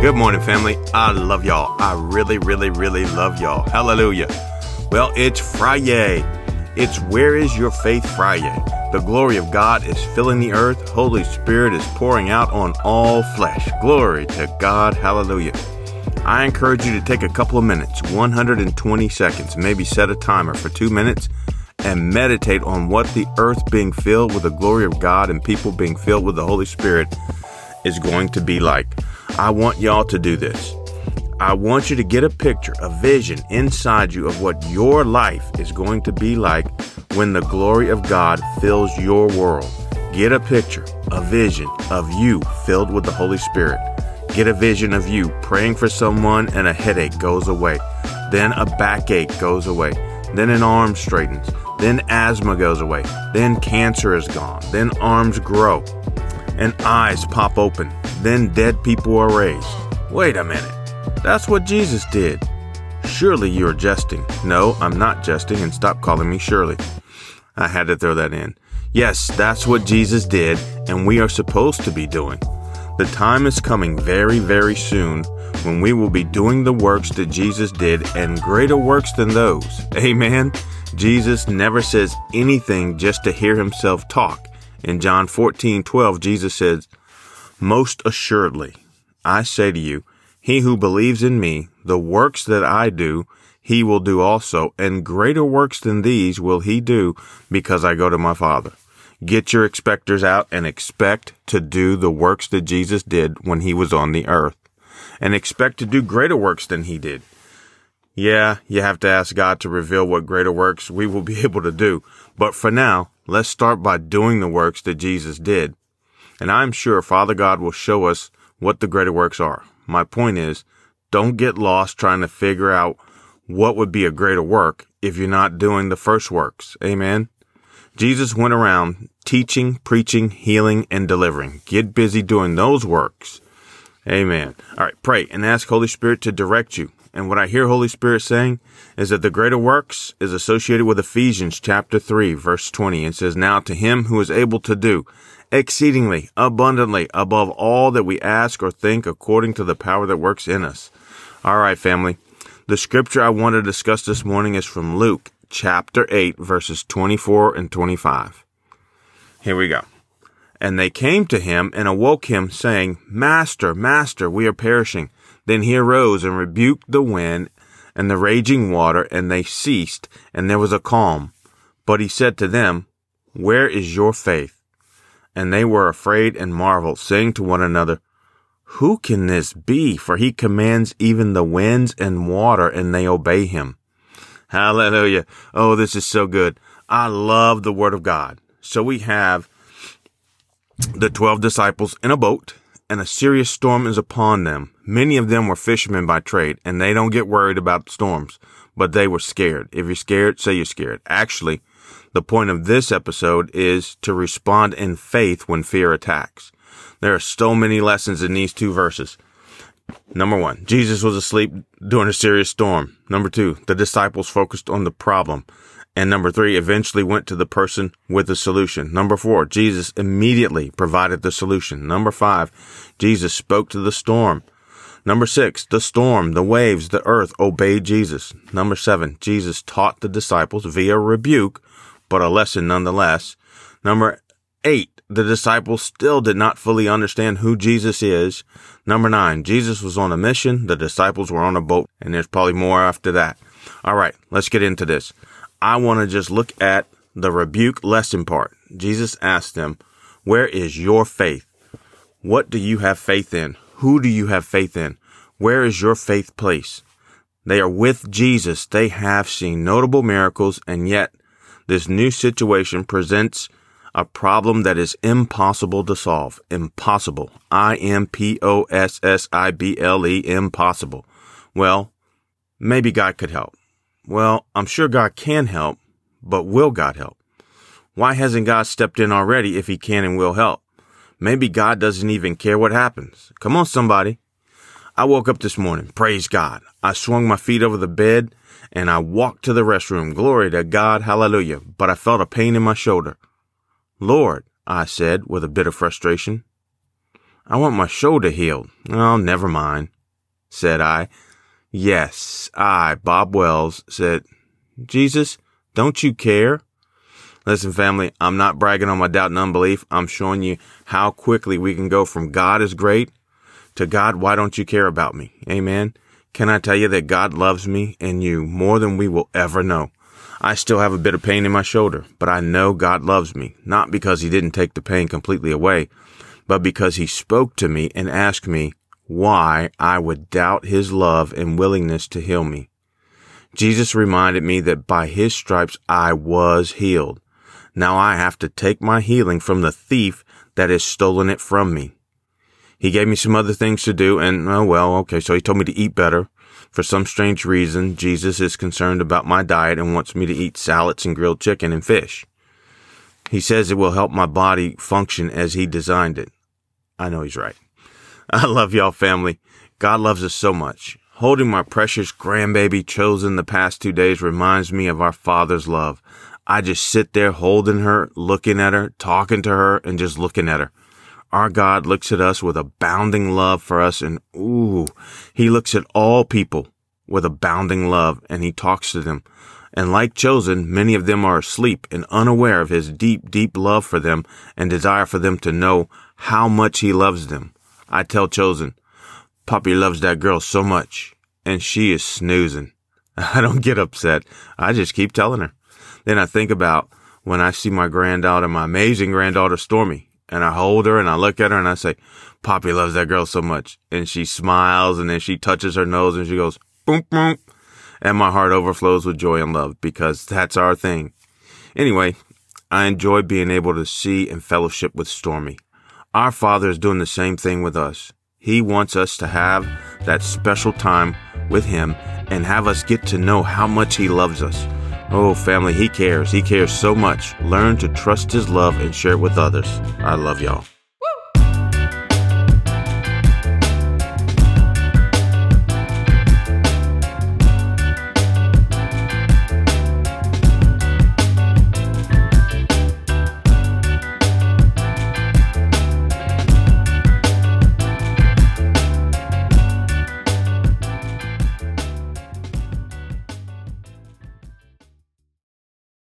Good morning, family. I love y'all. I really, really, really love y'all. Hallelujah. Well, it's Friday. It's Where is Your Faith Friday. The glory of God is filling the earth. Holy Spirit is pouring out on all flesh. Glory to God. Hallelujah. I encourage you to take a couple of minutes, 120 seconds, maybe set a timer for two minutes, and meditate on what the earth being filled with the glory of God and people being filled with the Holy Spirit is going to be like. I want y'all to do this. I want you to get a picture, a vision inside you of what your life is going to be like when the glory of God fills your world. Get a picture, a vision of you filled with the Holy Spirit. Get a vision of you praying for someone and a headache goes away. Then a backache goes away. Then an arm straightens. Then asthma goes away. Then cancer is gone. Then arms grow and eyes pop open. Then dead people are raised. Wait a minute. That's what Jesus did. Surely you're jesting. No, I'm not jesting, and stop calling me Shirley. I had to throw that in. Yes, that's what Jesus did, and we are supposed to be doing. The time is coming very, very soon when we will be doing the works that Jesus did and greater works than those. Amen. Jesus never says anything just to hear himself talk. In John 14, 12, Jesus says, Most assuredly, I say to you, he who believes in me, the works that I do, he will do also, and greater works than these will he do, because I go to my Father. Get your expectors out and expect to do the works that Jesus did when he was on the earth, and expect to do greater works than he did. Yeah, you have to ask God to reveal what greater works we will be able to do. But for now, let's start by doing the works that Jesus did. And I'm sure Father God will show us what the greater works are. My point is, don't get lost trying to figure out what would be a greater work if you're not doing the first works. Amen. Jesus went around teaching, preaching, healing, and delivering. Get busy doing those works. Amen. All right, pray and ask Holy Spirit to direct you. And what I hear Holy Spirit saying is that the greater works is associated with Ephesians chapter 3 verse 20 and says, Now to him who is able to do exceedingly abundantly above all that we ask or think according to the power that works in us. All right, family. The scripture I want to discuss this morning is from Luke chapter 8 verses 24 and 25. Here we go. And they came to him and awoke him saying, Master, Master, we are perishing. Then he arose and rebuked the wind and the raging water, and they ceased, and there was a calm. But he said to them, Where is your faith? And they were afraid and marveled, saying to one another, Who can this be? For he commands even the winds and water, and they obey him. Hallelujah. Oh, this is so good. I love the word of God. So we have the 12 disciples in a boat and a serious storm is upon them. Many of them were fishermen by trade, and they don't get worried about storms, but they were scared. If you're scared, say you're scared. Actually, the point of this episode is to respond in faith when fear attacks. There are so many lessons in these two verses. Number one, Jesus was asleep during a serious storm. Number two, the disciples focused on the problem. And number three, eventually went to the person with the solution. Number four, Jesus immediately provided the solution. Number five, Jesus spoke to the storm. Number six, the storm, the waves, the earth obeyed Jesus. Number seven, Jesus taught the disciples via rebuke, but a lesson nonetheless. Number eight, the disciples still did not fully understand who Jesus is. Number nine, Jesus was on a mission. The disciples were on a boat, and there's probably more after that. All right, let's get into this. I want to just look at the rebuke lesson part. Jesus asked them, Where is your faith? What do you have faith in? Who do you have faith in? Where is your faith placed? They are with Jesus. They have seen notable miracles, and yet this new situation presents a problem that is impossible to solve. Impossible. I M P O S S I B L E. Impossible. Well, maybe God could help. Well, I'm sure God can help, but will God help? Why hasn't God stepped in already if he can and will help? Maybe God doesn't even care what happens. Come on, somebody. I woke up this morning. Praise God. I swung my feet over the bed and I walked to the restroom. Glory to God. Hallelujah. But I felt a pain in my shoulder. Lord, I said with a bit of frustration, I want my shoulder healed. Oh, never mind, said I. Yes, I, Bob Wells, said, Jesus, don't you care? Listen, family, I'm not bragging on my doubt and unbelief. I'm showing you how quickly we can go from God is great to God, why don't you care about me? Amen. Can I tell you that God loves me and you more than we will ever know? I still have a bit of pain in my shoulder, but I know God loves me, not because he didn't take the pain completely away, but because he spoke to me and asked me why I would doubt his love and willingness to heal me. Jesus reminded me that by his stripes I was healed. Now I have to take my healing from the thief that has stolen it from me. He gave me some other things to do and, oh well, okay, so he told me to eat better. For some strange reason, Jesus is concerned about my diet and wants me to eat salads and grilled chicken and fish. He says it will help my body function as he designed it. I know he's right. I love y'all family. God loves us so much. Holding my precious grandbaby chosen the past two days reminds me of our Father's love. I just sit there holding her, looking at her, talking to her, and just looking at her. Our God looks at us with abounding love for us, and ooh, He looks at all people with abounding love, and He talks to them. And like chosen, many of them are asleep and unaware of His deep, deep love for them and desire for them to know how much He loves them. I tell chosen, Poppy loves that girl so much, and she is snoozing. I don't get upset. I just keep telling her. Then I think about when I see my granddaughter, my amazing granddaughter Stormy, and I hold her and I look at her and I say, Poppy loves that girl so much. And she smiles and then she touches her nose and she goes, boom, boom. And my heart overflows with joy and love because that's our thing. Anyway, I enjoy being able to see and fellowship with Stormy. Our Father is doing the same thing with us. He wants us to have that special time with Him and have us get to know how much He loves us. Oh, family, He cares. He cares so much. Learn to trust His love and share it with others. I love y'all.